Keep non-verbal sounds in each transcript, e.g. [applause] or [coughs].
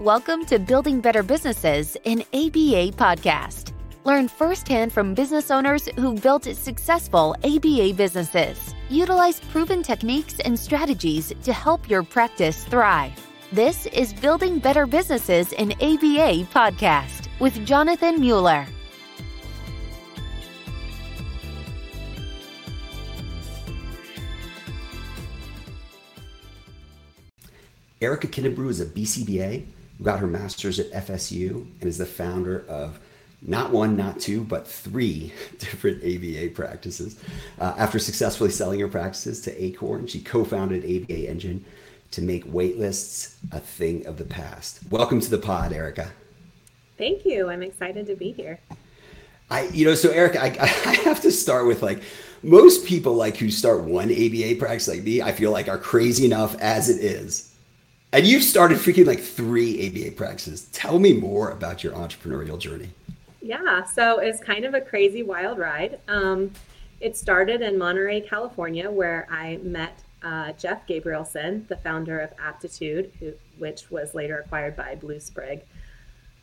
Welcome to Building Better Businesses, an ABA podcast. Learn firsthand from business owners who built successful ABA businesses. Utilize proven techniques and strategies to help your practice thrive. This is Building Better Businesses in ABA podcast with Jonathan Mueller. Erica Kinnebrew is a BCBA who got her master's at FSU and is the founder of not one, not two, but three [laughs] different ABA practices. Uh, after successfully selling her practices to Acorn, she co founded ABA Engine to make waitlists a thing of the past. Welcome to the pod, Erica. Thank you. I'm excited to be here. I, you know, so Erica, I, [laughs] I have to start with like most people like who start one ABA practice like me, I feel like are crazy enough as it is and you've started freaking like three ABA practices. Tell me more about your entrepreneurial journey. Yeah, so it's kind of a crazy, wild ride. Um, it started in Monterey, California, where I met uh, Jeff Gabrielson, the founder of Aptitude, who, which was later acquired by Blue Sprig.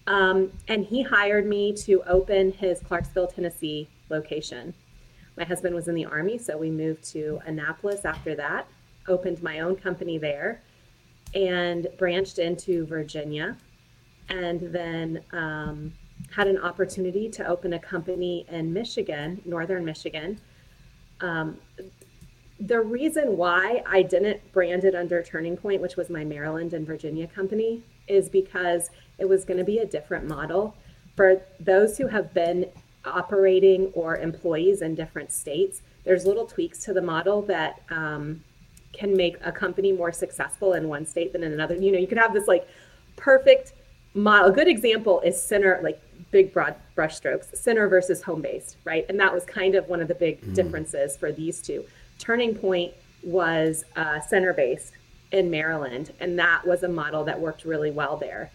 Um, and he hired me to open his Clarksville, Tennessee location. My husband was in the Army, so we moved to Annapolis after that, opened my own company there and branched into Virginia, and then um, had an opportunity to open a company in Michigan, northern Michigan. Um, the reason why I didn't brand it under Turning Point, which was my Maryland and Virginia company, is because it was going to be a different model. For those who have been operating or employees in different states, there's little tweaks to the model that um, can make a company more successful in one state than in another. You know, you could have this like perfect model. A good example is center, like big broad brushstrokes, center versus home based, right? And that was kind of one of the big mm. differences for these two. Turning Point was uh, center based in Maryland, and that was a model that worked really well there.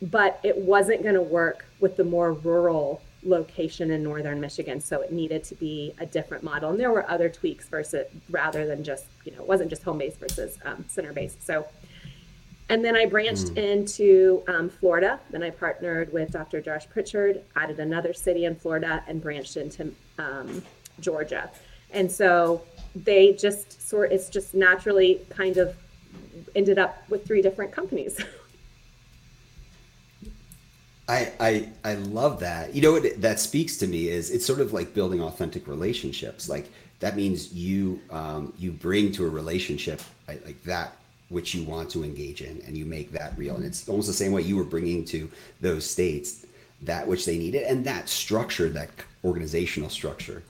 But it wasn't going to work with the more rural location in northern Michigan, so it needed to be a different model. And there were other tweaks versus rather than just you know it wasn't just home based versus um, center based. So, and then I branched mm. into um, Florida. Then I partnered with Dr. Josh Pritchard, added another city in Florida, and branched into um, Georgia. And so they just sort it's just naturally kind of ended up with three different companies. [laughs] I, I I love that. You know what that speaks to me is it's sort of like building authentic relationships. Like that means you um, you bring to a relationship like that which you want to engage in, and you make that real. And it's almost the same way you were bringing to those states that which they needed, and that structure, that organizational structure,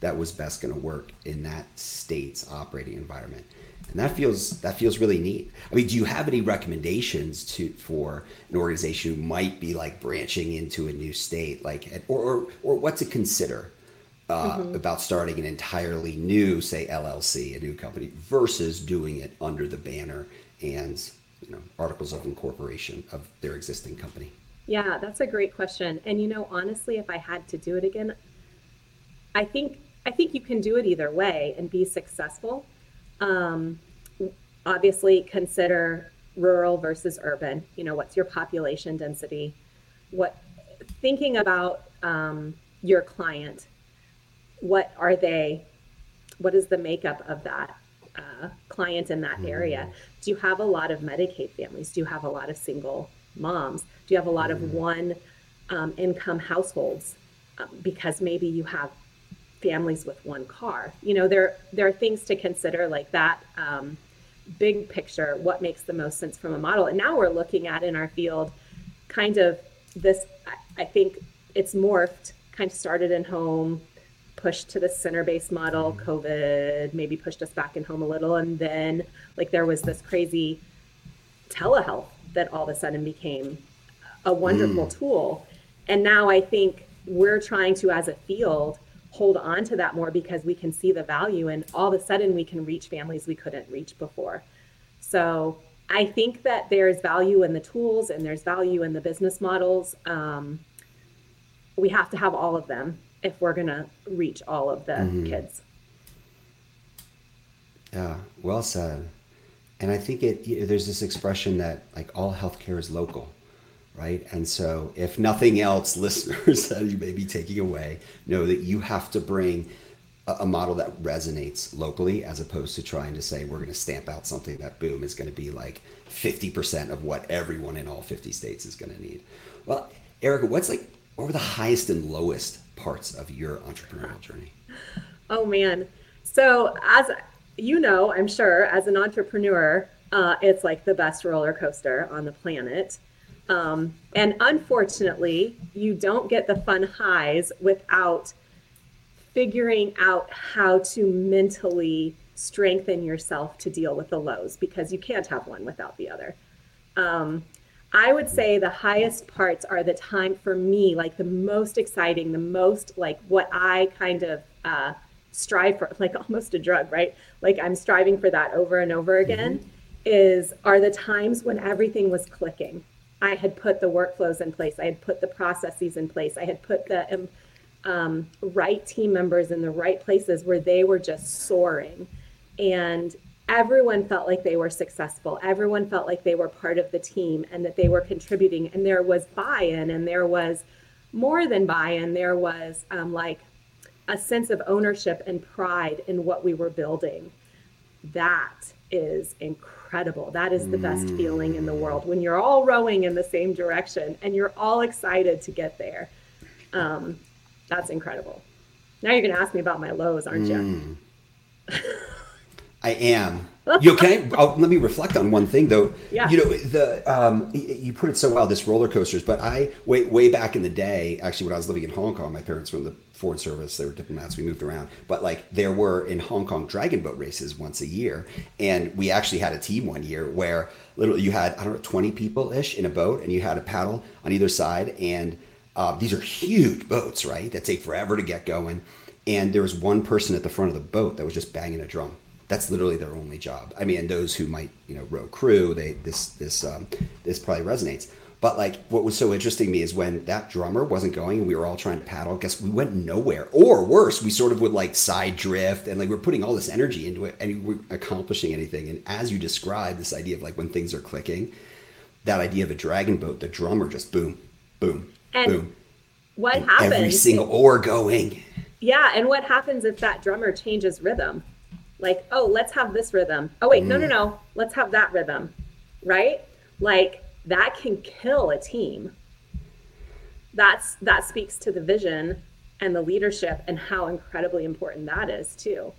that was best going to work in that state's operating environment and that feels that feels really neat. I mean, do you have any recommendations to for an organization who might be like branching into a new state, like or or, or what to consider uh, mm-hmm. about starting an entirely new, say LLC, a new company, versus doing it under the banner and you know articles of incorporation of their existing company? Yeah, that's a great question. And you know, honestly, if I had to do it again, I think I think you can do it either way and be successful. Um, obviously, consider rural versus urban. You know, what's your population density? What thinking about um, your client? What are they? What is the makeup of that uh, client in that mm-hmm. area? Do you have a lot of Medicaid families? Do you have a lot of single moms? Do you have a lot mm-hmm. of one um, income households? Um, because maybe you have families with one car. You know, there there are things to consider like that. Um, big picture, what makes the most sense from a model. And now we're looking at in our field, kind of this. I think it's morphed. Kind of started in home, pushed to the center-based model. Mm-hmm. COVID maybe pushed us back in home a little, and then like there was this crazy telehealth that all of a sudden became a wonderful mm. tool. And now I think we're trying to, as a field, hold on to that more because we can see the value and all of a sudden we can reach families we couldn't reach before. So I think that there's value in the tools and there's value in the business models. Um, we have to have all of them if we're going to reach all of the mm-hmm. kids. Yeah, well said. and I think it there's this expression that like all healthcare is local, right? And so if nothing else, [laughs] listeners that you may be taking away know that you have to bring a, a model that resonates locally as opposed to trying to say we're going to stamp out something that boom is going to be like 50% of what everyone in all 50 states is going to need. Well, Erica, what's like what were the highest and lowest parts of your entrepreneurial journey? [laughs] Oh man. So as you know, I'm sure, as an entrepreneur, uh, it's like the best roller coaster on the planet. Um, and unfortunately, you don't get the fun highs without figuring out how to mentally strengthen yourself to deal with the lows because you can't have one without the other. Um, I would say the highest parts are the time for me, like the most exciting, the most like what I kind of uh, strive for, [laughs] like almost a drug, right? Like I'm striving for that over and over again. Mm-hmm. Is are the times when everything was clicking. I had put the workflows in place. I had put the processes in place. I had put the um, um, right team members in the right places where they were just soaring. And everyone felt like they were successful. Everyone felt like they were part of the team and that they were contributing. And there was buy in, and there was more than buy in. There was um, like a sense of ownership and pride in what we were building. That is incredible. That is the best feeling in the world when you're all rowing in the same direction and you're all excited to get there. Um, that's incredible. Now you're going to ask me about my lows, aren't you? Mm. I am. You okay? I'll, let me reflect on one thing though. Yeah. You know the um, you put it so well. This roller coasters, but I way way back in the day, actually, when I was living in Hong Kong, my parents were in the foreign service. They were diplomats. We moved around, but like there were in Hong Kong dragon boat races once a year, and we actually had a team one year where literally you had I don't know twenty people ish in a boat, and you had a paddle on either side, and uh, these are huge boats, right? That take forever to get going, and there was one person at the front of the boat that was just banging a drum that's literally their only job. I mean, those who might you know row crew, they this this um, this probably resonates. But like, what was so interesting to me is when that drummer wasn't going and we were all trying to paddle. Guess we went nowhere, or worse, we sort of would like side drift and like we're putting all this energy into it and we're accomplishing anything. And as you describe this idea of like when things are clicking, that idea of a dragon boat, the drummer just boom, boom, and boom. What and happens? Every single oar going. Yeah, and what happens if that drummer changes rhythm? Like oh let's have this rhythm. Oh wait mm. no no mm. no. Let's have that rhythm right? Like that can kill a team. That's that speaks to the vision and the leadership and how incredibly important that is too.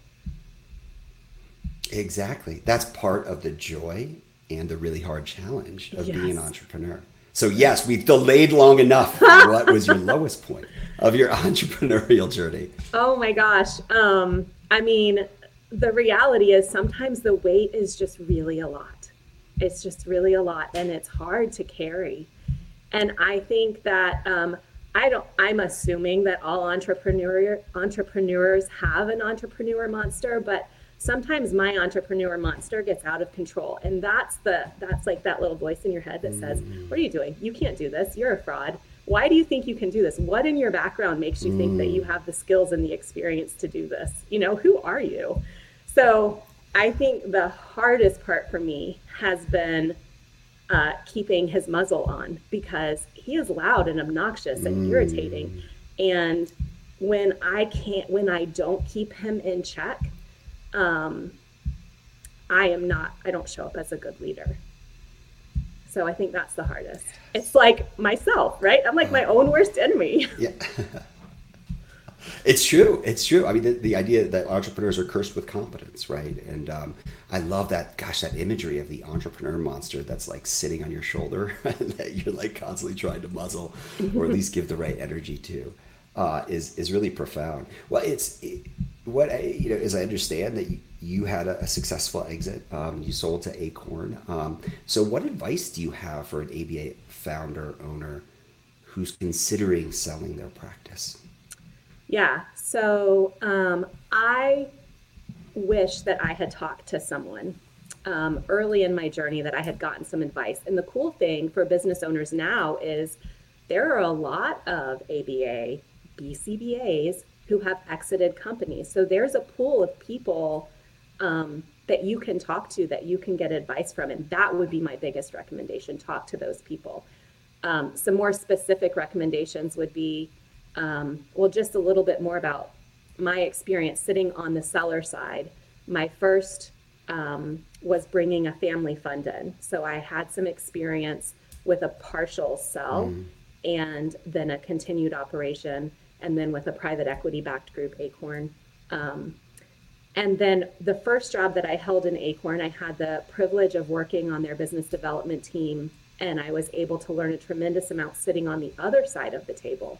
Exactly. That's part of the joy and the really hard challenge of yes. being an entrepreneur. So yes we've delayed long enough [laughs] what was your lowest point of your [laughs] entrepreneurial journey. Oh my gosh. Um i mean the reality is sometimes the weight is just really a lot. It's just really a lot and it's hard to carry. And I think that um, I don't I'm assuming that all entrepreneur entrepreneurs have an entrepreneur monster, but sometimes my entrepreneur monster gets out of control. And that's the that's like that little voice in your head that says, What are you doing? You can't do this. You're a fraud. Why do you think you can do this? What in your background makes you think that you have the skills and the experience to do this? You know, who are you? So I think the hardest part for me has been uh, keeping his muzzle on because he is loud and obnoxious and mm. irritating. And when I can't, when I don't keep him in check, um, I am not, I don't show up as a good leader. So I think that's the hardest. It's like myself, right? I'm like my own worst enemy. Yeah. [laughs] It's true. It's true. I mean, the, the, idea that entrepreneurs are cursed with competence, right? And um, I love that. Gosh, that imagery of the entrepreneur monster that's like sitting on your shoulder [laughs] that you're like constantly trying to muzzle, or at least give the right energy to, uh, is is really profound. Well, it's it, what I, you know, as I understand that you, you had a, a, successful exit. Um, you sold to Acorn. Um, so, what advice do you have for an ABA founder owner who's considering selling their practice? Yeah. So um, I wish that I had talked to someone um, early in my journey that I had gotten some advice. And the cool thing for business owners now is there are a lot of ABA, BCBAs who have exited companies. So there's a pool of people um, that you can talk to, that you can get advice from. And that would be my biggest recommendation talk to those people. Um, some more specific recommendations would be um, well, just a little bit more about my experience sitting on the seller side. My first um, was bringing a family fund in. So I had some experience with a partial sell mm. and then a continued operation, and then with a private equity backed group, Acorn. Um, and then the first job that I held in Acorn, I had the privilege of working on their business development team, and I was able to learn a tremendous amount sitting on the other side of the table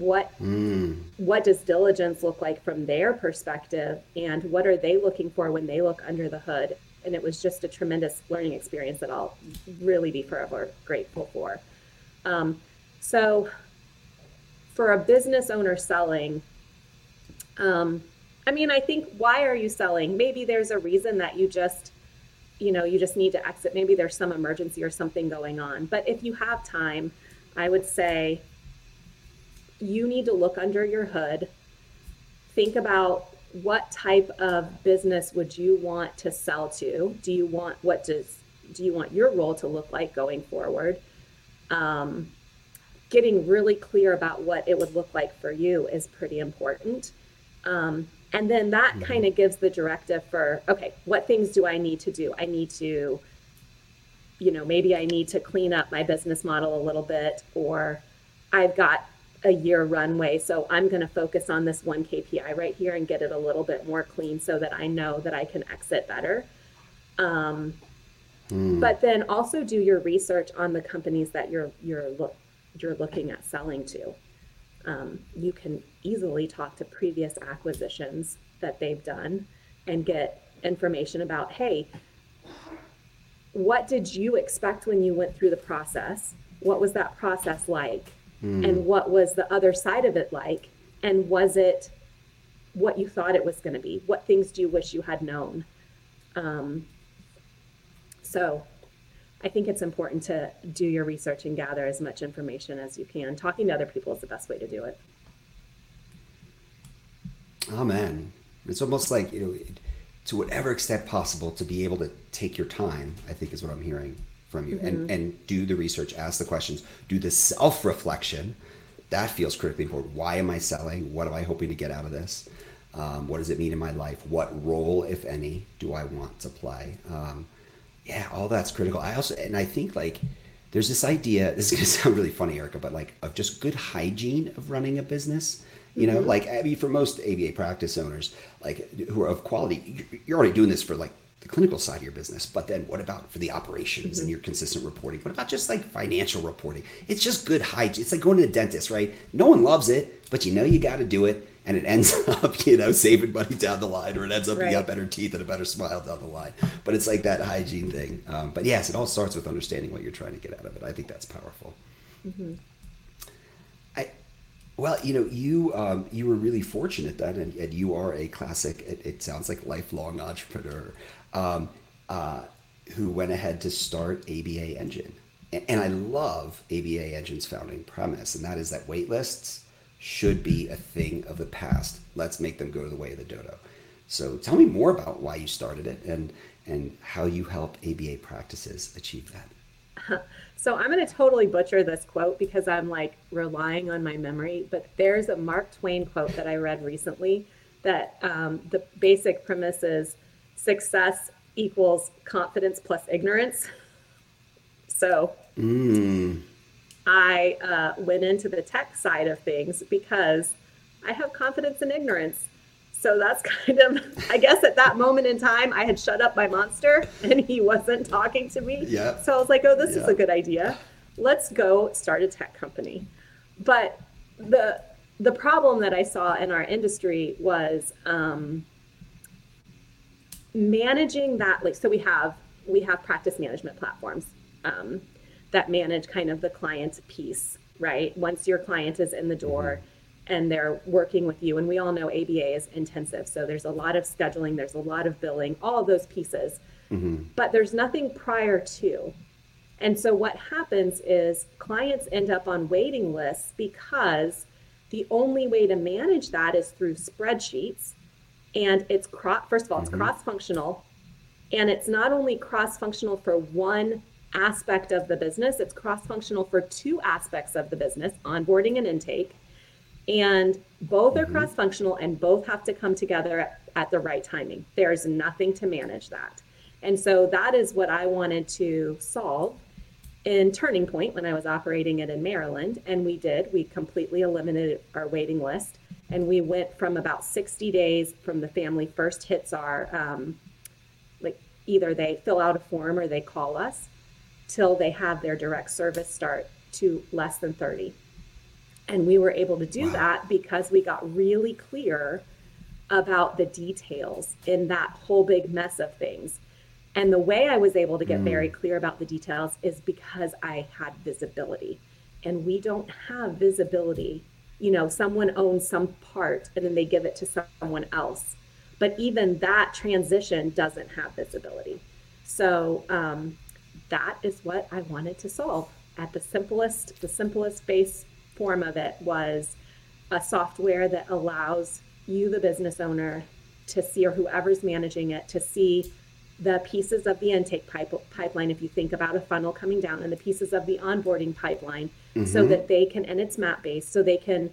what mm. what does diligence look like from their perspective and what are they looking for when they look under the hood? And it was just a tremendous learning experience that i'll really be forever grateful for. Um, so for a business owner selling um, i mean i think why are you selling? Maybe there's a reason that you just you know you just need to exit. Maybe there's some emergency or something going on. But if you have time i would say you need to look under your hood, think about what type of business would you want to sell to? Do you want what does do you want your role to look like going forward? Um, getting really clear about what it would look like for you is pretty important. Um, and then that mm-hmm. kind of gives the directive for okay, what things do I need to do? I need to, you know, maybe I need to clean up my business model a little bit, or I've got a year runway. So I'm going to focus on this one KPI right here and get it a little bit more clean so that I know that I can exit better. Um, mm. But then also do your research on the companies that you're you're look you're looking at selling to. Um, you can easily talk to previous acquisitions that they've done and get information about hey what did you expect when you went through the process what was that process like mm. and what was the other side of it like? And was it what you thought it was going to be? What things do you wish you had known? Um, so i think it's important to do your research and gather as much information as you can. Talking to other people is the best way to do it. Oh man. It's almost like you know to whatever extent possible to be able to take your time i think is what i'm hearing from you mm-hmm. and and do the research ask the questions do the self reflection that feels critically important. Why am i selling? What am i hoping to get out of this? Um, what does it mean in my life? What role if any do i want to play? Um, yeah all that's critical. I also and i think like there's this idea [laughs] this is going to sound really funny erica but like of just good hygiene of running a business. You know mm-hmm. like i mean for most aba practice owners like who are of quality you're already doing this for like the clinical side of your business, but then what about for the operations mm-hmm. and your consistent reporting? What about just like financial reporting? It's just good hygiene. It's like going to the dentist, right? No one loves it, but you know you got to do it, and it ends [laughs] up, you know, saving money down the line, or it ends up right. you got better teeth and a better smile down the line. But it's like that hygiene thing. Um, but yes, it all starts with understanding what you're trying to get out of it. I think that's powerful. Mm-hmm. I, well, you know, you um, you were really fortunate then, and, and you are a classic. It, it sounds like lifelong entrepreneur um, uh, who went ahead to start ABA Engine. And I love ABA Engine's founding premise, and that is that waitlists should be a thing of the past. Let's make them go the way of the dodo. So tell me more about why you started it and and how you help ABA practices achieve that. [laughs] So I'm going to totally butcher this quote because I'm like relying on my memory, but there's a Mark Twain quote that I read recently that um, the basic premise is success equals confidence plus ignorance. So mm. I uh, went into the tech side of things because I have confidence in ignorance. So that's [laughs] kind of, I guess at that moment in time, I had shut up my monster [laughs] and he wasn't talking to me. Yeah. So I was like, oh, this yeah. is a good idea. Let's go start a tech company. But the the problem that I saw in our industry was um, managing that like so we have we have practice management platforms um, that manage kind of the client piece right once your client is in the door mm-hmm. and they're working with you and we all know aba is intensive so there's a lot of scheduling there's a lot of billing all of those pieces mm-hmm. but there's nothing prior to and so what happens is clients end up on waiting lists because the only way to manage that is through spreadsheets and it's cross first of all it's mm-hmm. cross functional And it's not only cross functional for one aspect of the business, it's cross functional for two aspects of the business onboarding and intake. And both are mm-hmm. cross functional and both have to come together at, at the right timing. There's nothing to manage that. And so that is what I wanted to solve in Turning Point when I was operating it in Maryland. And we did, we completely eliminated our waiting list. And we went from about 60 days from the family first hits our, um, like either they fill out a form or they call us till they have their direct service start to less than 30. And we were able to do wow. that because we got really clear about the details in that whole big mess of things. And the way I was able to get mm. very clear about the details is because I had visibility. And we don't have visibility. You know, someone owns some part and then they give it to someone else. But even that transition doesn't have visibility. So um, that is what I wanted to solve. At the simplest, the simplest base form of it was a software that allows you, the business owner, to see, or whoever's managing it, to see the pieces of the intake pipe, pipeline, if you think about a funnel coming down, and the pieces of the onboarding pipeline, mm-hmm. so that they can, and it's map based, so they can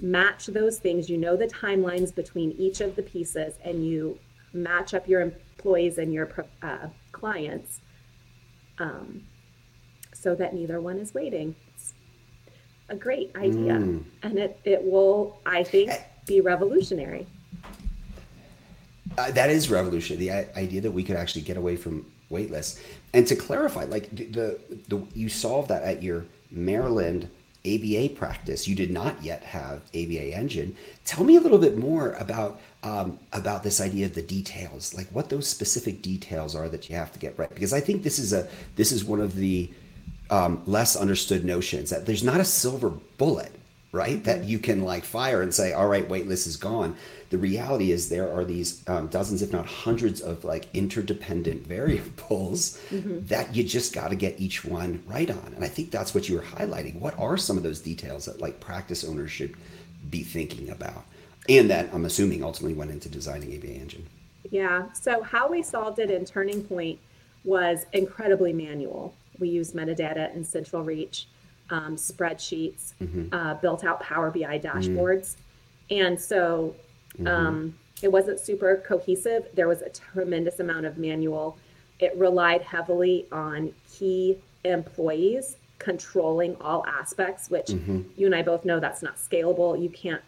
match those things. You know the timelines between each of the pieces, and you match up your employees and your uh, clients um, so that neither one is waiting. It's a great idea. Mm. And it, it will, I think, be revolutionary. Uh, that is revolutionary. The idea that we could actually get away from waitlist. And to clarify, like the, the, the you solved that at your Maryland ABA practice. You did not yet have ABA engine. Tell me a little bit more about um, about this idea of the details, like what those specific details are that you have to get right. Because I think this is a this is one of the um, less understood notions that there's not a silver bullet, right? That you can like fire and say, all right, waitlist is gone. The reality is there are these um, dozens, if not hundreds, of like interdependent [laughs] variables mm-hmm. that you just got to get each one right on. And I think that's what you were highlighting. What are some of those details that like practice owners should be thinking about? and that I'm assuming ultimately went into designing ABA Engine. Yeah. So how we solved it in Turning Point was incredibly manual. We used metadata and CentralReach, um, spreadsheets, mm-hmm. uh, built out Power BI dashboards, mm-hmm. and so mm-hmm. um, it wasn't super cohesive. There was a tremendous amount of manual. It relied heavily on key employees controlling all aspects, which mm-hmm. you and I both know that's not scalable. You can't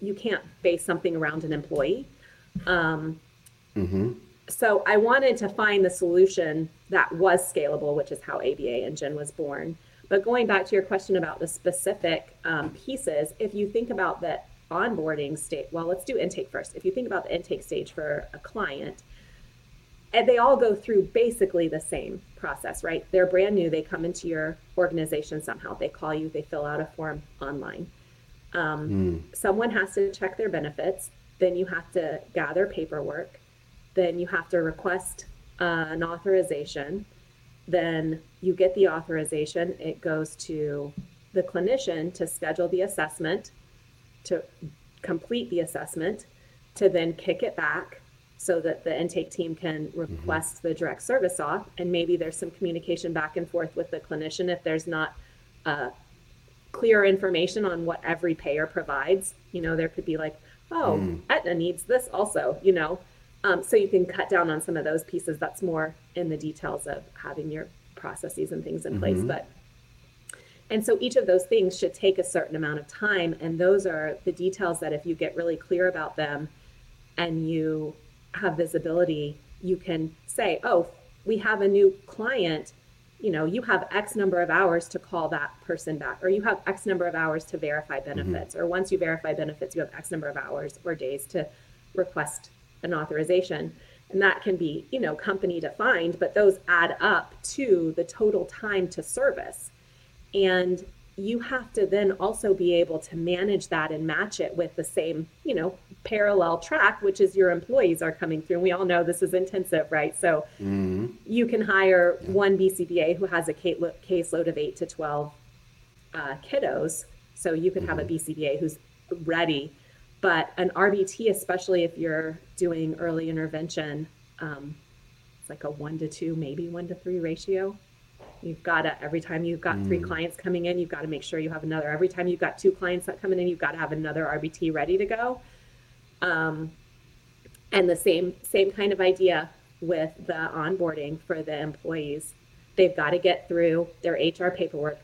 you can't base something around an employee. Um, mm-hmm. So I wanted to find the solution that was scalable, which is how ABA Engine was born. But going back to your question about the specific um, pieces, if you think about the onboarding state, well, let's do intake first. If you think about the intake stage for a client, and they all go through basically the same process, right? They're brand new. They come into your organization somehow. They call you, they fill out a form online. Um, mm. Someone has to check their benefits. Then you have to gather paperwork. Then you have to request uh, an authorization. Then you get the authorization. It goes to the clinician to schedule the assessment, to complete the assessment, to then kick it back so that the intake team can mm-hmm. request mm-hmm. the direct service off. And maybe there's some communication back and forth with the clinician if there's not a clear information on what every payer provides. You know, there could be like, oh, mm. Aetna needs this also, you know. Um, so you can cut down on some of those pieces. That's more in the details of having your processes and things in mm-hmm. place. But and so each of those things should take a certain amount of time. And those are the details that if you get really clear about them and you have visibility, you can say, oh, we have a new client you know, you have X number of hours to call that person back, or you have X number of hours to verify mm-hmm. benefits, mm-hmm. or once you verify benefits, you have X number of hours or days to request an authorization. And that can be, you know, company defined, but those add up to the total time to service. And you have to then also be able to manage that and match it with the same, you know, parallel track, which is your employees are coming through. And we all know this is intensive, right? So mm-hmm. you can hire yeah. one BCBA who has a caseload of eight to 12 uh, kiddos. So you could mm-hmm. have a mm-hmm. BCBA who's ready. But an RBT, especially if you're doing early intervention, um, it's like a one to two, maybe one to three ratio. You've got to, every time you've got three clients coming in, you've got to make sure you have another. Every time you've got two clients that come in, you've got to have another RBT ready to go. Um, and the same same kind of idea with the onboarding for the employees. They've got to get through their HR paperwork.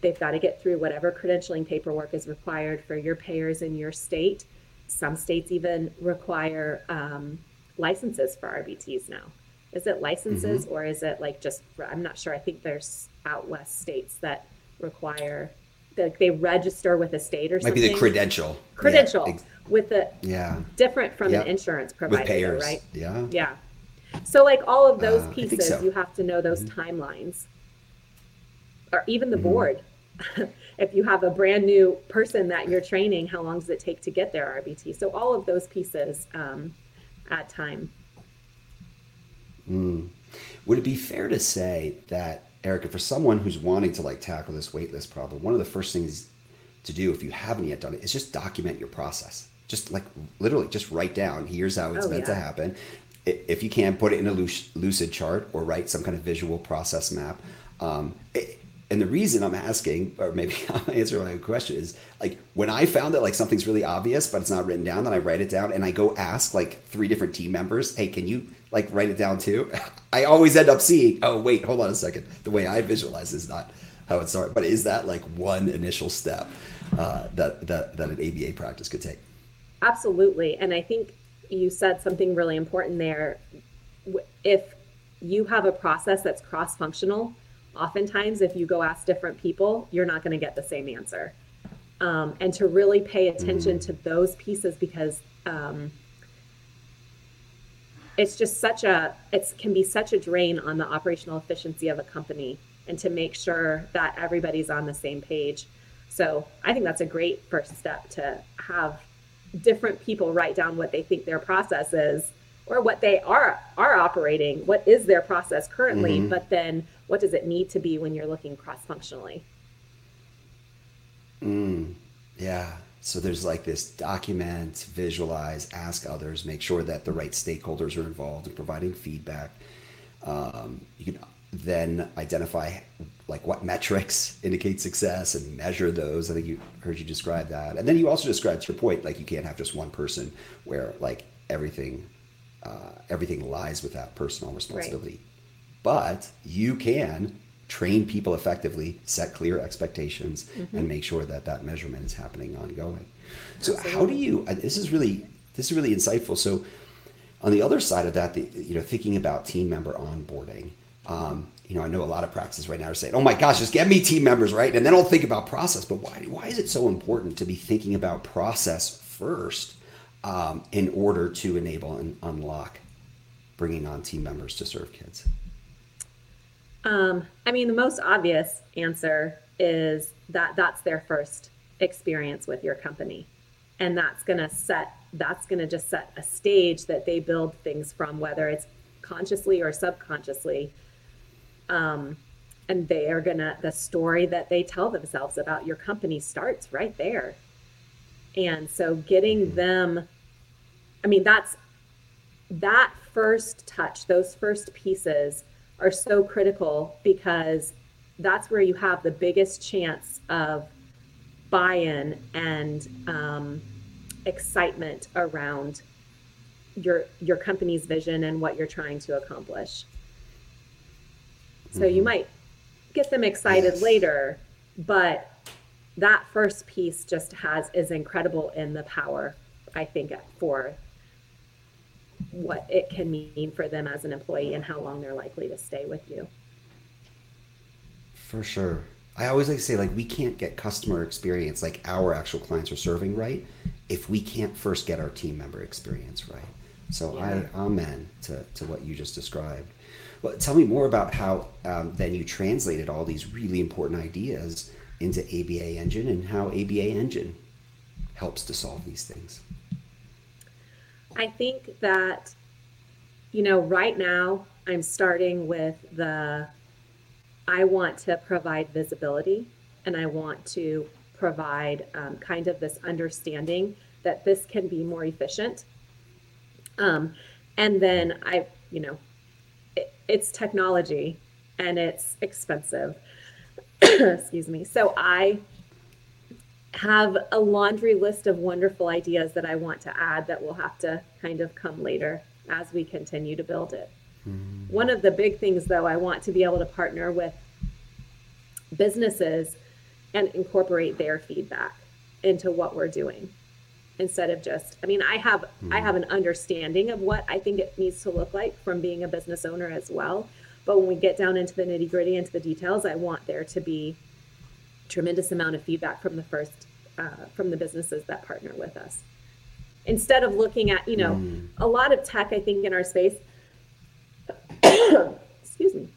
They've got to get through whatever credentialing paperwork is required for your payers in your state. Some states even require um, licenses for RBTs now. Is it licenses or is it like just? I'm not sure. I think there's out west states that require that they register with a state or Might something. be the credential. Credential ex- with the Yeah. different from Yep. an insurance With provider, payers. right? Yeah. Yeah. So like all of those Uh, pieces, so. Mm-hmm. you have to know those timelines. Or even the Mm-hmm. board. [laughs] if you have a brand new person that you're training, how long does it take to get their RBT? So all of those pieces um, add time. Would it be fair to say that, Erica, for someone who's wanting to like tackle this waitlist problem, one of the first things to do if you haven't yet done it is just document your process. Just like literally, just write down. Here's how it's Oh, meant to happen. If you can, put it in a Lucidchart or write some kind of visual process map. Um, it- and the reason I'm asking, or maybe [laughs] I'm answering my question, is like when I found that like something's really obvious but it's not written down, then I write it down and I go ask like three different team members, hey, can you like write it down too? [laughs] I always end up seeing, oh wait, hold on a second, the way I visualize is not how it started. But is that like one initial step uh, that that that an ABA practice could take? Absolutely. And I think you said something really important there. If you have a process that's cross functional, oftentimes if you go ask different people, you're not going to get the same answer. Um, and to really pay attention to those pieces because um, it's just such a it can be such a drain on the operational efficiency of a company and to make sure that everybody's on the same page. So i think that's a great first step to have different people write down what they think their process is or what they are are operating what is their process currently but then what does it need to be when you're looking cross functionally Yeah. So there's like this document, visualize, ask others, make sure that the right stakeholders are involved in providing feedback. Um, you can then identify like what metrics [laughs] indicate success and measure those. I think you heard you describe that. And then you also described to your point, like you can't have just one person where like everything, uh, everything lies with that personal responsibility. But you can train people effectively, set clear expectations, and make sure that that measurement is happening ongoing. So, how do you? uh, This is really this is really insightful. So, on the other side of that, the, you know, thinking about team member onboarding. Um, you know, I know a lot of practices right now are saying, "Oh my gosh, just get me team members, right?" And then I'll think about process. But why? Why is it so important to be thinking about process first um, in order to enable and unlock bringing on team members to serve kids? Um, I mean, the most obvious answer is that that's their first experience with your company. And that's going to set, that's going to just set a stage that they build things from, whether it's consciously or subconsciously. Um, and they are going to, the story that they tell themselves about your company starts right there. And so getting them, I mean, that's that first touch, those first pieces are so critical because that's where you have the biggest chance of buy-in and um, excitement around your your company's vision and what you're trying to accomplish. So you might get them excited Yes. later, but that first piece just has is incredible in the power I think for what it can mean for them as an employee and how long they're likely to stay with you. For sure. I always like to say, like, we can't get customer experience, like our actual clients are serving right, if we can't first get our team member experience right. So Yeah. I amen to, to what you just described. Well, tell me more about how um, then you translated all these really important ideas into ABA Engine and how ABA Engine helps to solve these things. I think that, you know, right now I'm starting with the I want to provide visibility and I want to provide um, kind of this understanding that this can be more efficient. Um, and then I, you know, it, it's technology and it's expensive. [clears throat] Excuse me. So I have a laundry list of wonderful ideas that I want to add that will have to kind of come later as we continue to build it. Mm. One of the big things, though, I want to be able to partner with businesses and incorporate their feedback into what we're doing instead of just i mean i have mm. i have an understanding of what i think it needs to look like from being a business owner as well but when we get down into the nitty gritty into the details i want there to be tremendous amount of feedback from the first uh, from the businesses that partner with us instead of looking at you know mm. a lot of tech i think in our space [coughs] excuse me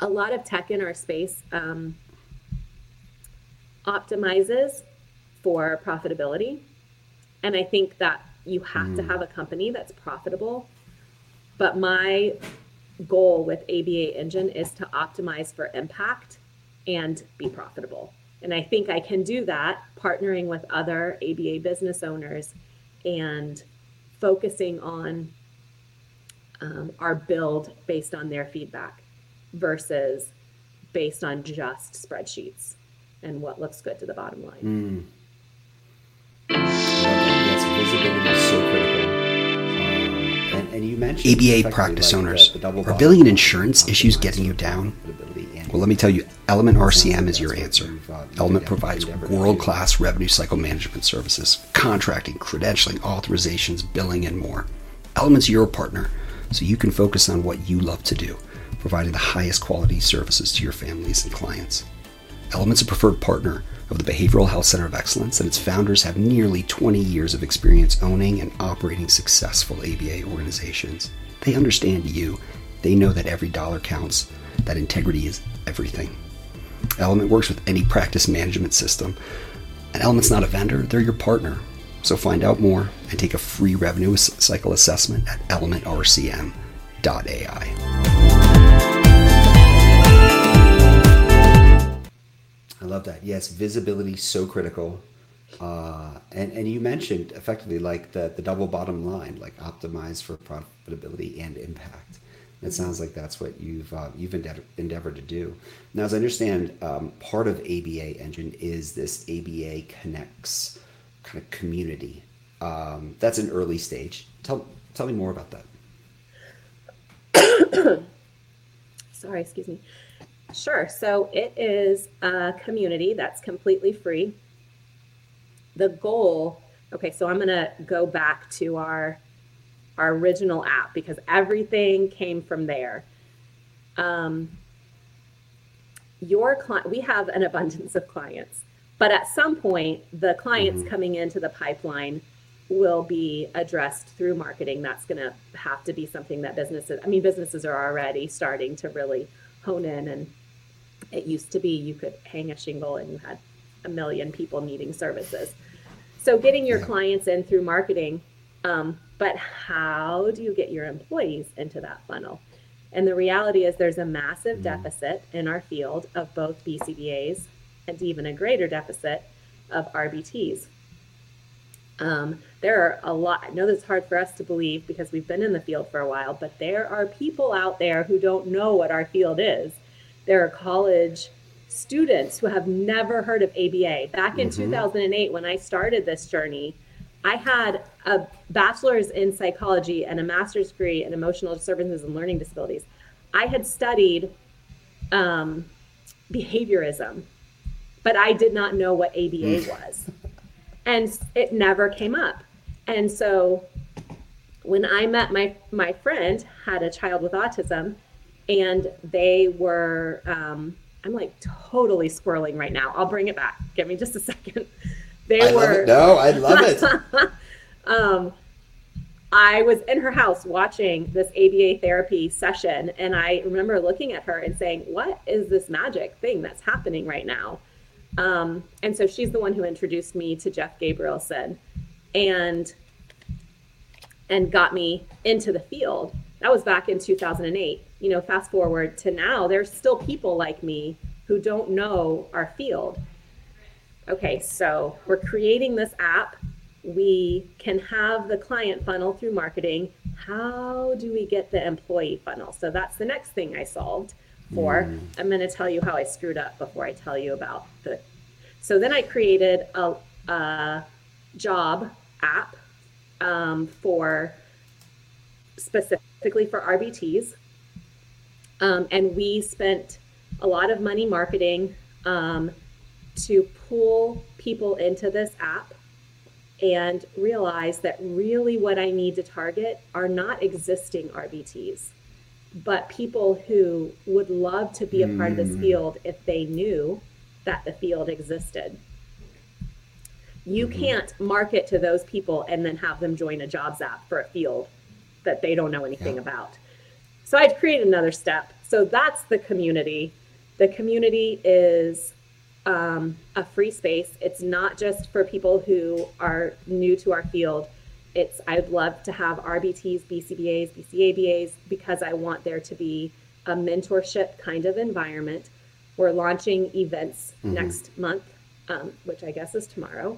a lot of tech in our space um, optimizes for profitability and I think that you have mm. to have a company that's profitable. But my goal with ABA Engine is to optimize for impact and be profitable. And I think I can do that partnering with other ABA business owners and focusing on um, our build based on their feedback versus based on just spreadsheets and what looks good to the bottom line. Mm visibility so critical. ABA practice like owners the, the are billing and insurance issues getting you down. Well, let me tell you, Element RCM is your answer. Element provides world class revenue cycle management services, contracting, credentialing, authorizations, billing, and more. Element's your partner, so you can focus on what you love to do, providing the highest quality services to your families and clients. Element's a preferred partner of the Behavioral Health Center of Excellence, and its founders have nearly 20 years of experience owning and operating successful ABA organizations. They understand you. They know that every dollar counts, that integrity is everything. Element works with any practice management system. And Element's not a vendor, they're your partner. So find out more and take a free revenue cycle assessment at elementrcm.ai. I love that. Yes, visibility so critical. Uh, and and you mentioned effectively like the the double bottom line, like optimize for profitability and impact. It sounds like that's what you've uh, you've endeavored, to do. Now, as I understand, um, part of ABA Engine is this ABA Connects kind of community. Um, that's an early stage. Tell tell me more about that. [coughs] Sorry, excuse me. Sure. So it is a community that's completely free. The goal, okay, so I'm going to go back to our our original app because everything came from there. Um, your client, we have an abundance of clients, but at some point, the clients mm-hmm. coming into the pipeline will be addressed through marketing. That's going to have to be something that businesses, I mean, businesses are already starting to really hone in and it used to be you could hang a shingle and you had a million people needing services. So getting your yeah. clients in through marketing, um, but how do you get your employees into that funnel? And the reality is there's a massive mm-hmm. deficit in our field of both BCBAs and even a greater deficit of RBTs. Um, there are a lot, I know that's hard for us to believe because we've been in the field for a while, but there are people out there who don't know what our field is there are college students who have never heard of ABA. Back in mm-hmm. 2008, when I started this journey, I had a bachelor's in psychology and a master's degree in emotional disturbances and learning disabilities. I had studied um, behaviorism, but I did not know what ABA mm. was. And it never came up. And so when I met my, my friend had a child with autism, and they were um, i'm like totally squirreling right now. I'll bring it back. Give me just a second. [laughs] They I were no i love it. [laughs] Um, i was in her house watching this aba therapy session and i remember looking at her and saying what is this magic thing that's happening right now? Um, and so she's the one who introduced me to jeff gabrielson and and got me into the field. That was back in 2008 you know, fast forward to now, there's still people like me who don't know our field. Okay, so we're creating this app we can have the client funnel through marketing. How do we get the employee funnel? So that's the next thing I solved for. Mm. I'm going to tell you how I screwed up before I tell you about the. So then I created a, a job app um, for specifically for RBTs. Um, and we spent a lot of money marketing um, to pull people into this app and realize that really what I need to target are not existing RBTs, but people who would love to be a part of this mm. field if they knew that the field existed. You mm-hmm. can't market to those people and then have them join a jobs app for a field that they don't know anything yeah. about. So I'd create another step. So that's the community. The community is um, a free space. It's not just for people who are new to our field. It's I'd love to have RBTs, BCBAs, BCABAs because I want there to be a mentorship kind of environment. We're launching events mm-hmm. next month, um, which I guess is tomorrow.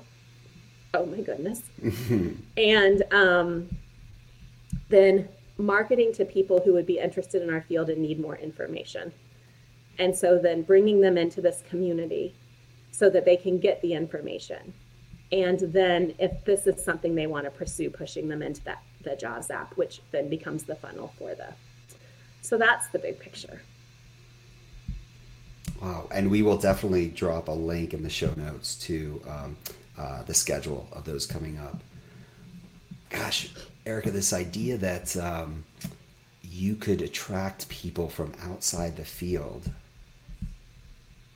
Oh my goodness. [laughs] and um, then marketing to people who would be interested in our field and need more information. And so then bringing them into this community so that they can get the information. And then if this is something they want to pursue, pushing them into that the jobs app, which then becomes the funnel for the. So that's the big picture. Wow. And we will definitely drop a link in the show notes to um, uh, the schedule of those coming up. Gosh, Erica, this idea that um, you could attract people from outside the field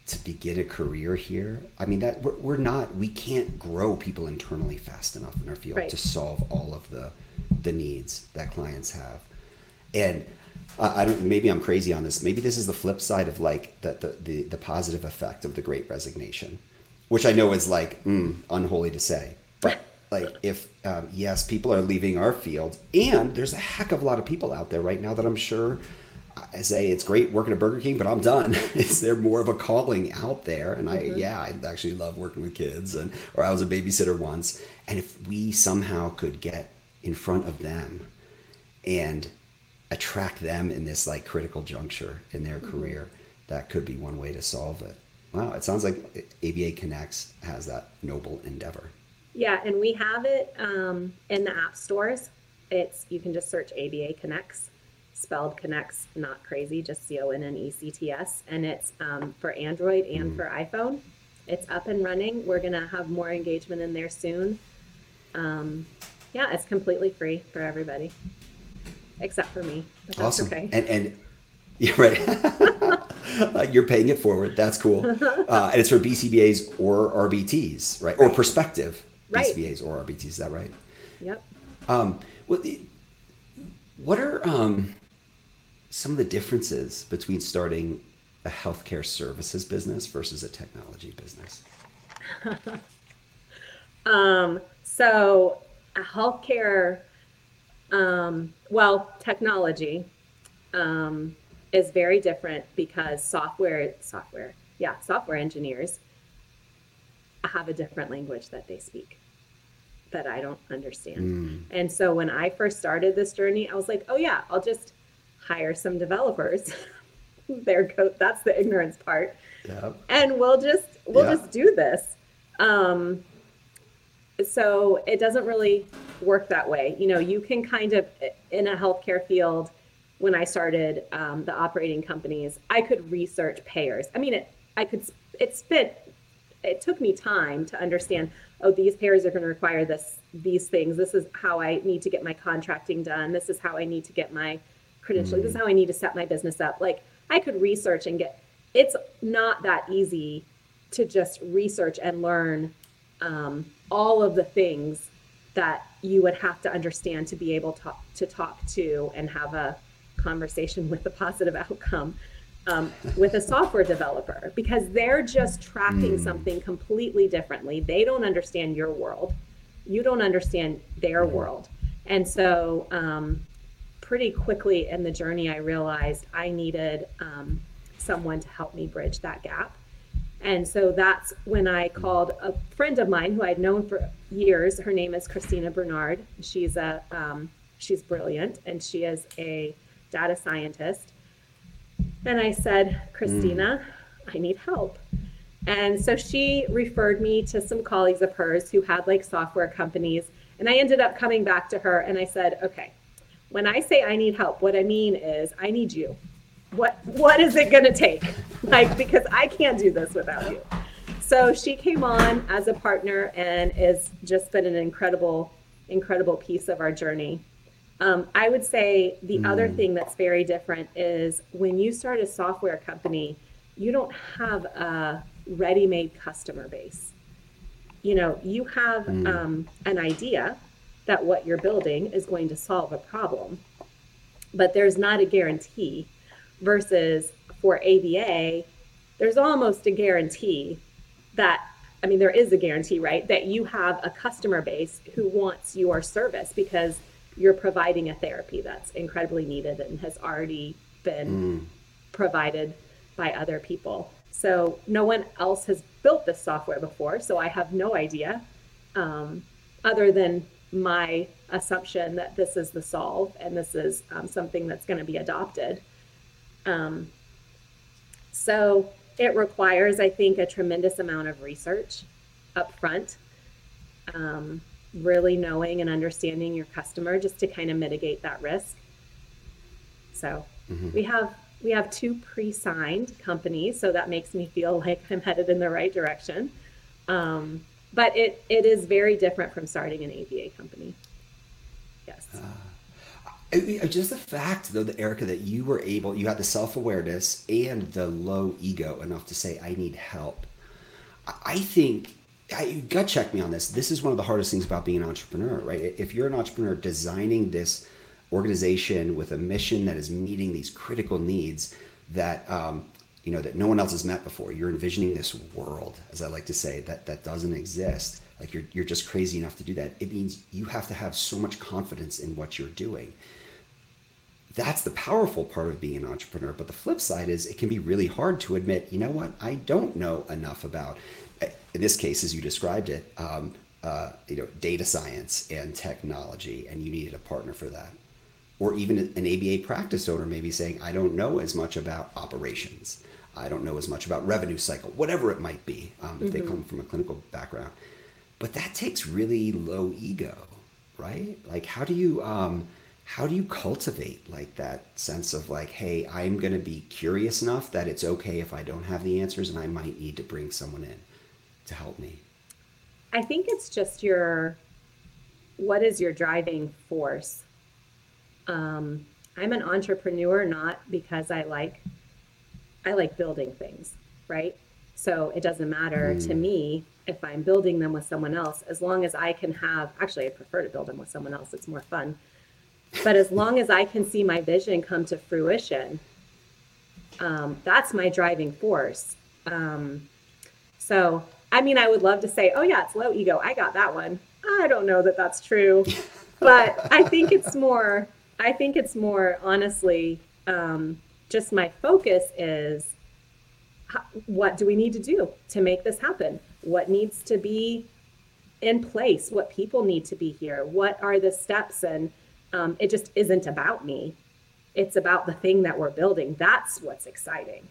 to begin a career here i mean that we're, we're, not we can't grow people internally fast enough in our field right. to solve all of the the needs that clients have and I, I don't maybe i'm crazy on this maybe this is the flip side of like the the, the, the positive effect of the great resignation which i know is like mm, unholy to say but like if um, yes people are leaving our field and there's a heck of a lot of people out there right now that i'm sure I say it's great working at Burger King, but I'm done. [laughs] Is there more of a calling out there? And I, mm-hmm. yeah, I actually love working with kids, and or I was a babysitter once. And if we somehow could get in front of them and attract them in this like critical juncture in their mm-hmm. career, that could be one way to solve it. Wow, it sounds like ABA Connects has that noble endeavor. Yeah, and we have it um, in the app stores. It's you can just search ABA Connects spelled connects not crazy just c-o-n-n-e-c-t-s and it's um, for android and mm. for iphone. It's up and running. We're going to have more engagement in there soon. Um, yeah it's completely free for everybody except for me but that's awesome. okay. And and [laughs] you're right. [laughs] You're paying it forward. That's cool. [laughs] Uh, and it's for bcbas or rbts right, or prospective right. bcbas or rbts is that right yep um, well, what are um, some of the differences between starting a healthcare services business versus a technology business? [laughs] um, so, a healthcare, um, well, technology um, is very different because software, software, yeah, software engineers have a different language that they speak that I don't understand. Mm. And so when I first started this journey, I was like, oh yeah, I'll just hire some developers. [laughs] there code that's the ignorance part. Yep. And we'll just we'll just do this. Um, so it doesn't really work that way. You know, you can kind of in a healthcare field. When I started um, the operating companies, I could research payers. I mean, it I could it spit. It took me time to understand. Oh, these payers are going to require this these things. This is how I need to get my contracting done. This is how I need to get my credentialing. Mm. This is how I need to set my business up. Like I could research and get. It's not that easy to just research and learn um, all of the things that you would have to understand to be able to, to talk to and have a conversation [laughs] with a positive outcome um, with a software developer because they're just tracking mm. something completely differently. They don't understand your world, you don't understand their world. And so um, pretty quickly in the journey, I realized I needed um, someone to help me bridge that gap. And so that's when I called a friend of mine who I'd known for years. Her name is Christina Bernard. She's a um, she's brilliant, and she is a data scientist. And I said, Christina, mm. I need help. And so she referred me to some colleagues of hers who had like software companies. And I ended up coming back to her and I said, okay, when I say I need help, what I mean is I need you. What what is it gonna take? Like because I can't do this without you. So she came on as a partner and has just been an incredible, incredible piece of our journey. Um, I would say the mm. other thing that's very different is when you start a software company, you don't have a ready-made customer base. You know, you have mm. um, an idea that what you're building is going to solve a problem, but there's not a guarantee. Versus for ABA, there's almost a guarantee that I mean, there is a guarantee, right, that you have a customer base who wants your service because you're providing a therapy that's incredibly needed and has already been mm. provided by other people. So no one else has built this software before, so I have no idea, um, other than my assumption that this is the solve and this is um, something that's going to be adopted. Um, so it requires, I think, a tremendous amount of research up front, um, really knowing and understanding your customer just to kind of mitigate that risk. So mm-hmm. we have we have two pre-signed companies, so that makes me feel [laughs] like I'm headed in the right direction. Um, but it, it is very different from starting an ABA company. Yes. Uh, just the fact, though, that Erica, that you were able, you had the self awareness and the low ego enough to say, "I need help." I think I, gut check me on this. This is one of the hardest things about being an entrepreneur, right? If you're an entrepreneur designing this organization with a mission that is meeting these critical needs that um, you know that no one else has met before. You're envisioning this world, as I like to say, that that doesn't exist. Like you're you're just crazy enough to do that. It means you have to have so much confidence in what you're doing. That's the powerful part of being an entrepreneur. But the flip side is it can be really hard to admit, you know what, I don't know enough about. In this case, as you described it, um, uh, you know, data science and technology, and you needed a partner for that or even an ABA practice owner may be saying, I don't know as much about operations. I don't know as much about revenue cycle, whatever it might be, um, if mm-hmm. they come from a clinical background. But that takes really low ego, right? Like, how do you, um, how do you cultivate like that sense of like, hey, I'm going to be curious enough that it's okay if I don't have the answers and I might need to bring someone in to help me? I think it's just your, what is your driving force? Um, I'm an entrepreneur not because I like I like building things, right? So it doesn't matter mm. to me if I'm building them with someone else, as long as I can have actually I prefer to build them with someone else, it's more fun. But as long as I can see my vision come to fruition, um, that's my driving force. Um, so, I mean, I would love to say, oh, yeah, it's low ego. I got that one. I don't know that that's true. but I think it's more I think it's more honestly um, just my focus is what do we need to do to make this happen? What needs to be in place? What people need to be here? What are the steps? And um, it just isn't about me. It's about the thing that we're building. That's what's exciting.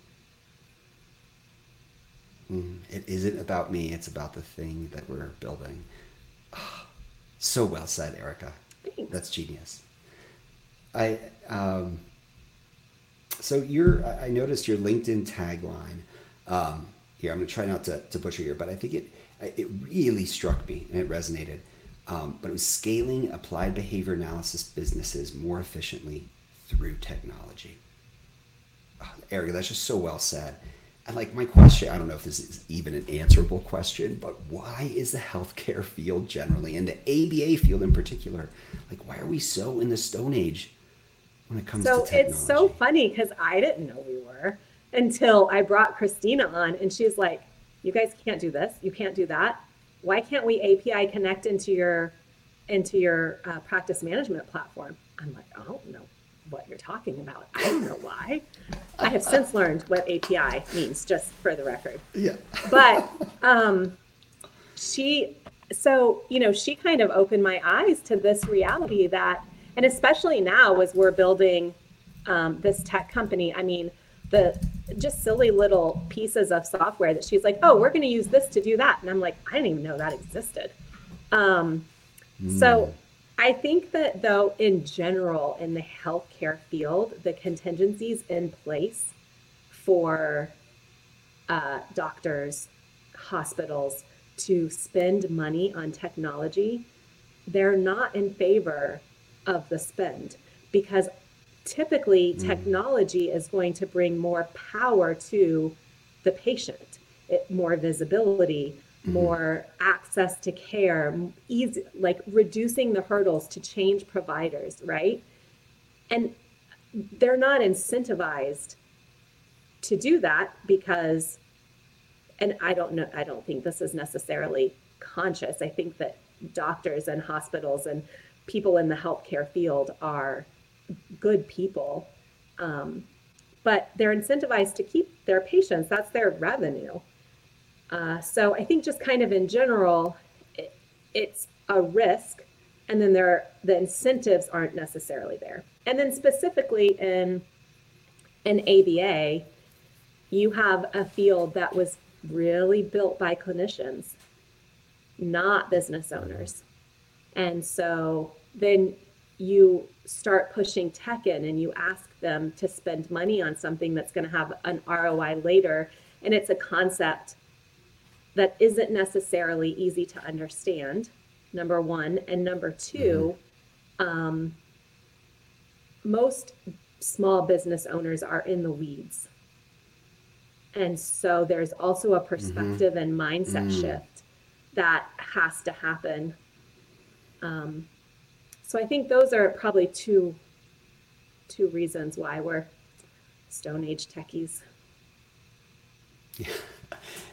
Mm, it isn't about me. It's about the thing that we're building. Oh, so well said, Erica. Thanks. That's genius. I um, so your I noticed your LinkedIn tagline. Um, here, I'm going to try not to, to butcher here, but I think it it really struck me and it resonated. Um, but it was scaling applied behavior analysis businesses more efficiently through technology. Oh, Eric, that's just so well said. And like my question, I don't know if this is even an answerable question, but why is the healthcare field generally, and the ABA field in particular, like why are we so in the Stone Age when it comes so to technology. it's so funny because I didn't know we were until I brought Christina on and she's like, you guys can't do this. You can't do that. Why can't we API connect into your into your uh, practice management platform? I'm like, oh no, what you're talking about. I don't know why. I have since learned what API means, just for the record. Yeah. But um, she, so, you know, she kind of opened my eyes to this reality that, and especially now as we're building um, this tech company, I mean, the just silly little pieces of software that she's like, oh, we're going to use this to do that. And I'm like, I didn't even know that existed. Um, mm. So I think that, though, in general, in the healthcare field, the contingencies in place for uh, doctors, hospitals to spend money on technology, they're not in favor of the spend because typically mm. technology is going to bring more power to the patient, it, more visibility. More access to care, easy, like reducing the hurdles to change providers, right? And they're not incentivized to do that because, and I don't know, I don't think this is necessarily conscious. I think that doctors and hospitals and people in the healthcare field are good people. Um, but they're incentivized to keep their patients, that's their revenue. Uh, so I think just kind of in general, it, it's a risk, and then there the incentives aren't necessarily there. And then specifically in an ABA, you have a field that was really built by clinicians, not business owners. And so then you start pushing tech in and you ask them to spend money on something that's going to have an ROI later. And it's a concept that isn't necessarily easy to understand, number one. And number 2 mm-hmm. um, most small business owners are in the weeds. And so there's also a perspective mm-hmm. and mindset mm. shift that has to happen. Um, so I think those are probably two two reasons why we're Stone Age techies. Yeah. [laughs]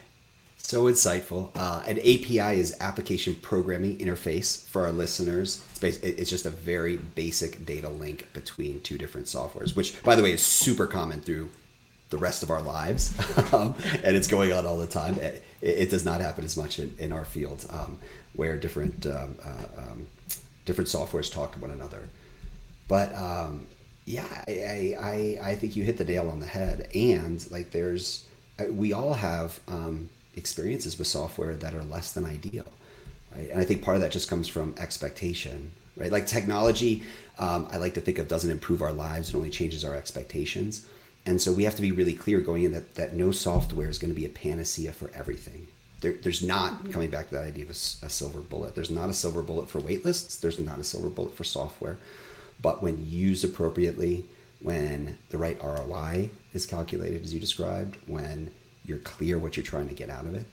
So insightful. Uh, an API is application programming interface for our listeners. It's, it's just a very basic data link between two different softwares, which, by the way, is super common through the rest of our lives, [laughs] um, and it's going on all the time. It, it, does not happen as much in, in our field, um, where different um, uh, um, different softwares talk to one another. But um, yeah, I, I, I think you hit the nail on the head. And like, there's, uh, we all have um, experiences with software that are less than ideal. Right? And I think part of that just comes from expectation, right? Like technology, um, I like to think of doesn't improve our lives, it only changes our expectations. And so we have to be really clear going in that, that no software is going to be a panacea for everything. There, there's not mm-hmm. coming back to that idea of a, a, silver bullet. There's not a silver bullet for waitlists. There's not a silver bullet for software. But when used appropriately, when the right ROI is calculated as you described, when you're clear what you're trying to get out of it,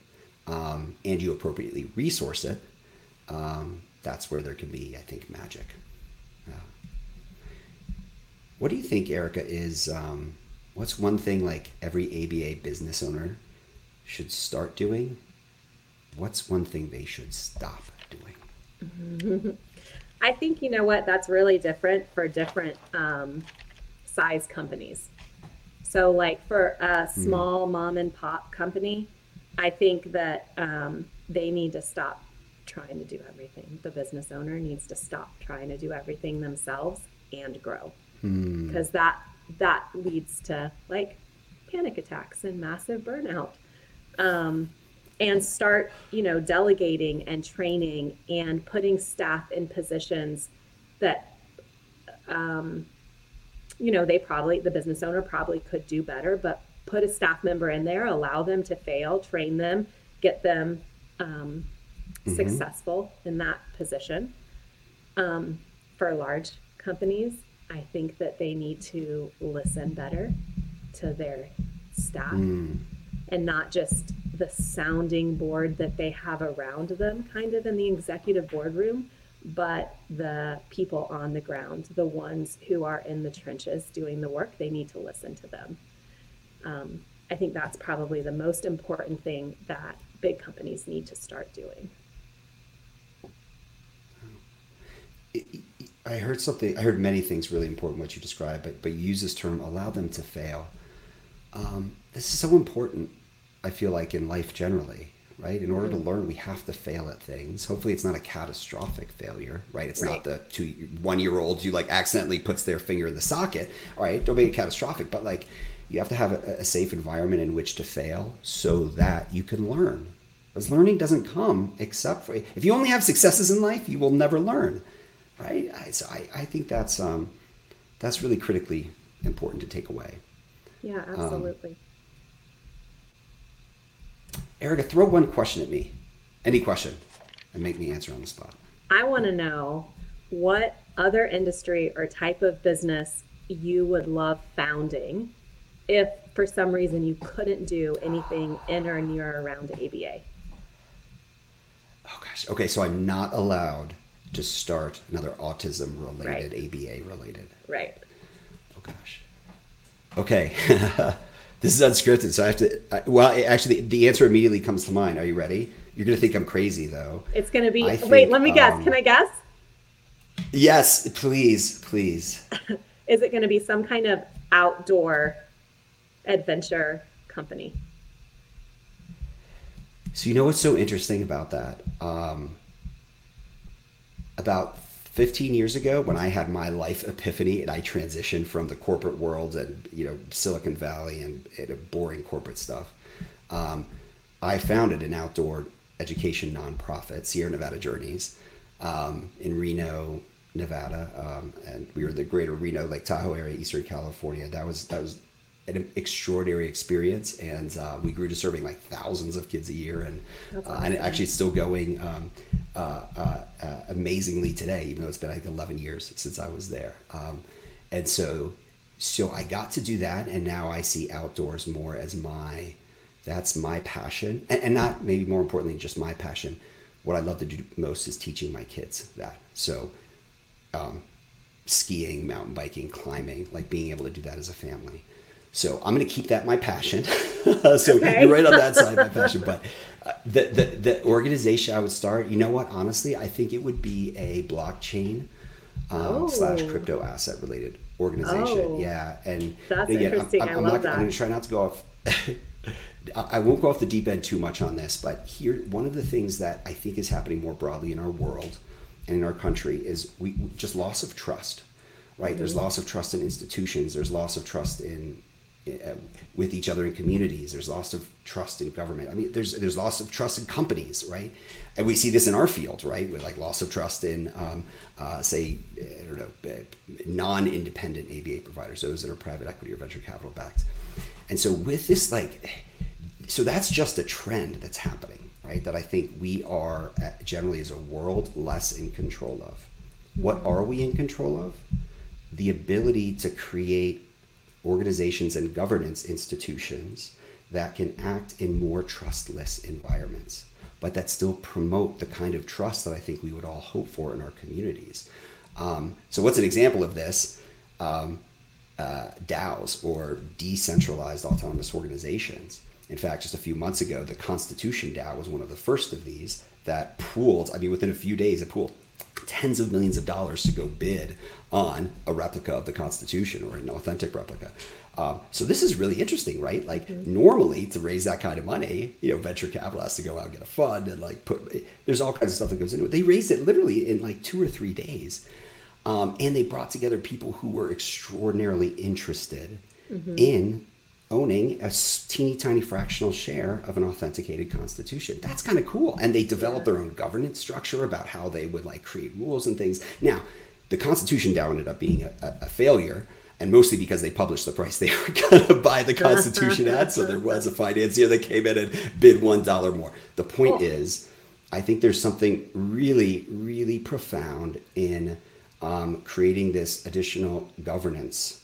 um, and you appropriately resource it, um, that's where there can be, I think, magic. Uh, what do you think, Erica? Is um, what's one thing like every ABA business owner should start doing what's one thing they should stop doing? [laughs] I think you know what that's really different for different um, size companies. So, like for a hmm. small mm. mom and pop company, I think that um, they need to stop trying to do everything. The business owner needs to stop trying to do everything themselves and grow, because mm. that that leads to like panic attacks and massive burnout. Um, and start you know delegating and training and putting staff in positions that um, you know they probably the business owner probably could do better but put a staff member in there allow them to fail train them get them um, mm-hmm. successful in that position um, for large companies i think that they need to listen better to their staff mm. and not just the sounding board that they have around them, kind of in the executive boardroom, but the people on the ground, the ones who are in the trenches doing the work, they need to listen to them. Um, I think that's probably the most important thing that big companies need to start doing. I heard something. I heard many things really important what you described, but but you use this term, allow them to fail. Um, this is so important. I feel like in life generally, right? In order to mm-hmm. learn, we have to fail at things. Hopefully, it's not a catastrophic failure, right? It's right. not the two one year old you like accidentally puts their finger in the socket, all right? Don't make it catastrophic, but like you have to have a, a safe environment in which to fail so that you can learn. Because learning doesn't come except for if you only have successes in life, you will never learn, right? I, so I, I think that's um, that's really critically important to take away. Yeah, um, absolutely. Um, Erica, throw one question at me, any question, and make me answer on the spot. I want to know what other industry or type of business you would love founding if for some reason you couldn't do anything in or near or around ABA? Oh gosh. Okay, so I'm not allowed to start another autism related, right. ABA related. Right. Oh gosh. Okay. [laughs] this is unscripted, so I have to. I, well, actually, the, answer immediately comes to mind. Are you ready? You're gonna think I'm crazy, though. It's gonna be. Think, wait, let me guess. Um, Can I guess? Yes, please, please. [laughs] is it gonna be some kind of outdoor adventure company. So you know what's so interesting about that? Um, about 15 years ago, when I had my life epiphany and I transitioned from the corporate world and you know Silicon Valley and, and boring corporate stuff, um, I founded an outdoor education nonprofit, Sierra Nevada Journeys, um, in Reno, Nevada, um, and we were the greater Reno, Lake Tahoe area, Eastern California. That was that was an extraordinary experience, and uh, we grew to serving like thousands of kids a year, and awesome. uh, and actually it's still going um, uh, uh, uh, amazingly today, even though it's been like 11 years since I was there. Um, and so, so I got to do that, and now I see outdoors more as my that's my passion, and, and not maybe more importantly just my passion. What I love to do most is teaching my kids that. So. Um, skiing, mountain biking, climbing, like being able to do that as a family. So I'm going to keep that my passion. [laughs] so okay. you're right on that side, my [laughs] passion. But uh, the, the, the organization I would start, you know what? Honestly, I think it would be a blockchain um, oh. slash crypto asset related organization. Oh. Yeah, and that's again, interesting. I'm, I'm, I love not, that. I'm going to try not to go off. [laughs] I won't go off the deep end too much on this, but here, one of the things that I think is happening more broadly in our world and in our country is we just loss of trust, right? Mm-hmm. There's loss of trust in institutions. There's loss of trust in with each other in communities. There's loss of trust in government. I mean, there's there's loss of trust in companies, right? And we see this in our field, right? With like loss of trust in, um, uh, say, I don't know, uh, non-independent ABA providers, those that are private equity or venture capital backed. And so with this, like, so that's just a trend that's happening, right? That I think we are uh, generally as a world less in control of. What are we in control of? The ability to create organizations and governance institutions that can act in more trustless environments, but that still promote the kind of trust that I think we would all hope for in our communities. Um, so, what's an example of this? Um, uh, DAOs or decentralized autonomous organizations. In fact, just a few months ago, the Constitution DAO was one of the first of these that pooled, I mean, within a few days, it pooled tens of millions of dollars to go bid on a replica of the Constitution or an authentic replica. Um, so this is really interesting, right? Like mm-hmm. normally to raise that kind of money, you know, venture capital has to go out and get a fund and like put. There's all kinds of stuff that goes into it. They raised it literally in like two or three days, um, and they brought together people who were extraordinarily interested mm-hmm. in owning a teeny tiny fractional share of an authenticated constitution. That's kind of cool. And they developed their own governance structure about how they would like create rules and things. Now, the Constitution DAO ended up being a, a, failure, and mostly because they published the price they [laughs] were going to buy the Constitution at. So there was a financier that came in and bid one dollar more. The point cool. is, I think there's something really, really profound in um, creating this additional governance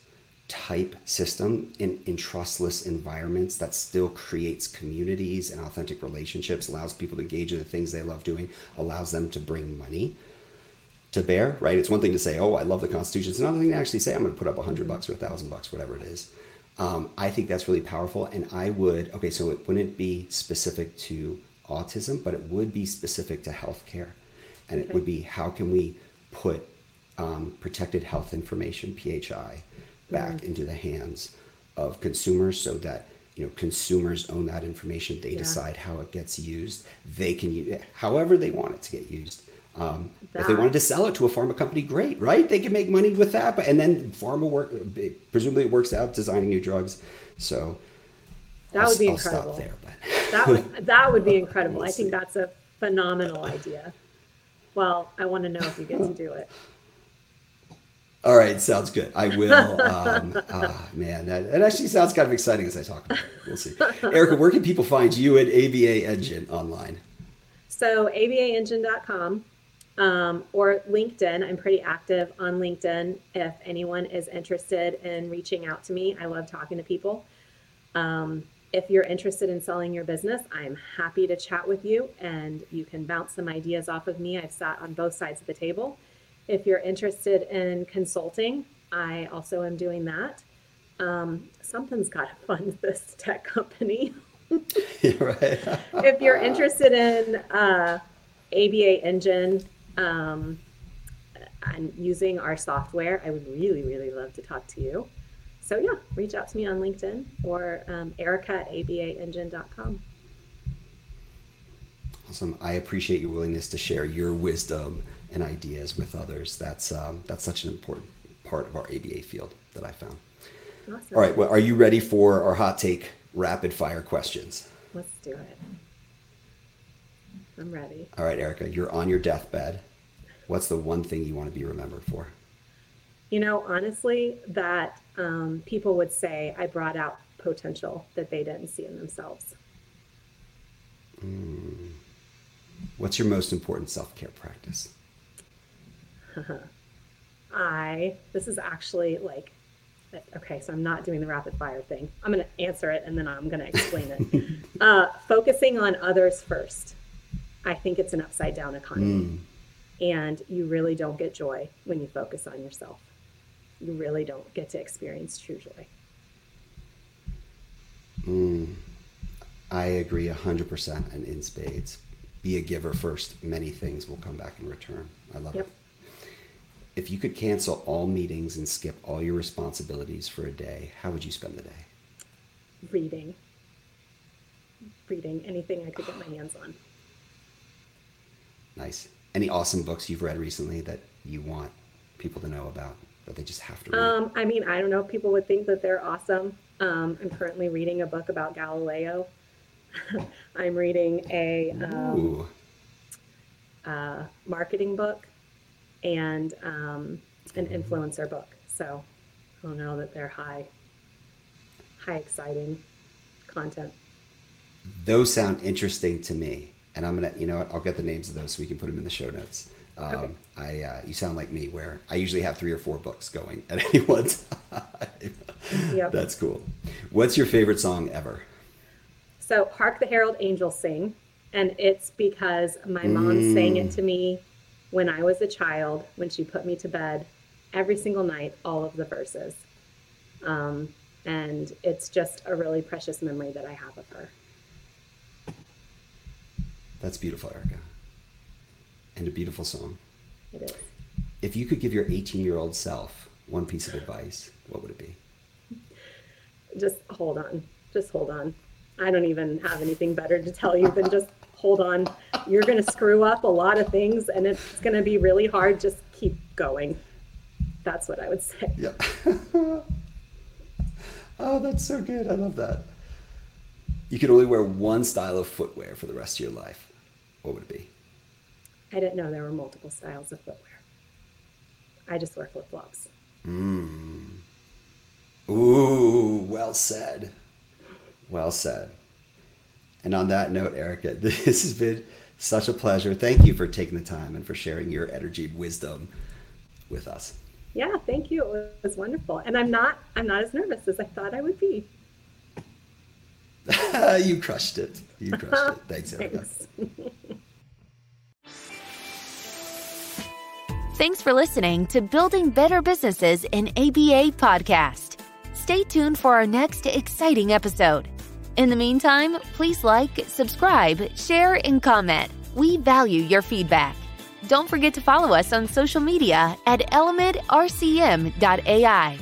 type system in, in trustless environments that still creates communities and authentic relationships, allows people to engage in the things they love doing, allows them to bring money to bear, right? It's one thing to say, oh, I love the Constitution. It's another thing to actually say, I'm going to put up a hundred bucks or a thousand bucks, whatever it is. Um, I think that's really powerful. And I would, okay, so it wouldn't be specific to autism, but it would be specific to healthcare. And it would be how can we put um, protected health information (PHI) back mm. into the hands of consumers, so that you know consumers own that information. They yeah. decide how it gets used. They can use it however they want it to get used. Um, if they wanted to sell it to a pharma company, great, right? They can make money with that. But and then pharma work presumably it works out designing new drugs. So that I'll, would be I'll incredible. There, that would [laughs] that would be incredible. We'll I think that's a phenomenal idea. Well, I want to know if you get to do it. All right, sounds good. I will. Um, oh, [laughs] man, that, that, actually sounds kind of exciting as I talk about it. We'll see. Erica, where can people find you at ABA Engine online? So, abaengine.com um, or LinkedIn. I'm pretty active on LinkedIn. If anyone is interested in reaching out to me, I love talking to people. Um, if you're interested in selling your business, I'm happy to chat with you and you can bounce some ideas off of me. I've sat on both sides of the table. If you're interested in consulting, I also am doing that. Um, something's got to [laughs] fund this tech company. [laughs] [laughs] if you're interested in uh, ABA Engine um, and using our software, I would really, really love to talk to you so yeah, reach out to me on LinkedIn or um, Erica at abaengine.com. Awesome. I appreciate your willingness to share your wisdom and ideas with others. That's um, that's such an important part of our ABA field that I found. Awesome. All right. Well, are you ready for our hot take rapid fire questions? Let's do it. I'm ready. All right, Erica, you're on your deathbed. What's the one thing you want to be remembered for? You know, honestly, that um, people would say I brought out potential that they didn't see in themselves. Mm. What's your most important self care practice? [laughs] I, this is actually like, okay, so I'm not doing the rapid fire thing. I'm going to answer it and then I'm going to explain it. [laughs] uh, focusing on others first. I think it's an upside down economy. Mm. And you really don't get joy when you focus on yourself you really don't get to experience true joy. Mm, I agree 100% and in spades. Be a giver first. Many things will come back in return. I love yep. it. If you could cancel all meetings and skip all your responsibilities for a day, how would you spend the day? Reading. Reading anything I could get my hands on. Nice. Any awesome books you've read recently that you want people to know about? that they just have to read? Um, I mean, I don't know. People would think that they're awesome. Um, I'm currently reading a book about Galileo. [laughs] I'm reading a um, uh, marketing book and um, an influencer book. So I don't know that they're high, high exciting content. Those sound interesting to me, and I'm gonna, you know, what, I'll get the names of those so we can put them in the show notes. Um, okay. I uh, you sound like me, where I usually have three or four books going [laughs] at any one time. yep. That's cool. What's your favorite song ever? So, "Hark the Herald Angels Sing," and it's because my mom mm. sang it to me when I was a child when she put me to bed every single night, all of the verses. Um, and it's just a really precious memory that I have of her. That's beautiful, Erica and a beautiful song. It is. If you could give your 18 year old self one piece of advice, what would it be? Just hold on. Just hold on. I don't even have anything better to tell you than just hold on. You're going to screw up a lot of things and it's going to be really hard. Just keep going. That's what I would say. Yeah. [laughs] oh, that's so good. I love that. You could only wear one style of footwear for the rest of your life. What would it be? I didn't know there were multiple styles of footwear. I just wear flip flops. Mm. Ooh, well said. Well said. And on that note, Erica, [laughs] this has been such a pleasure. Thank you for taking the time and for sharing your energy and wisdom with us. Yeah, thank you. It was wonderful. And I'm not I'm not as nervous as I thought I would be. [laughs] you crushed it. You crushed it. [laughs] Thanks, Erica. Thanks. Thanks for listening to Building Better Businesses in ABA podcast. Stay tuned for our next exciting episode. In the meantime, please like, subscribe, share, and comment. We value your feedback. Don't forget to follow us on social media at elementrcm.ai.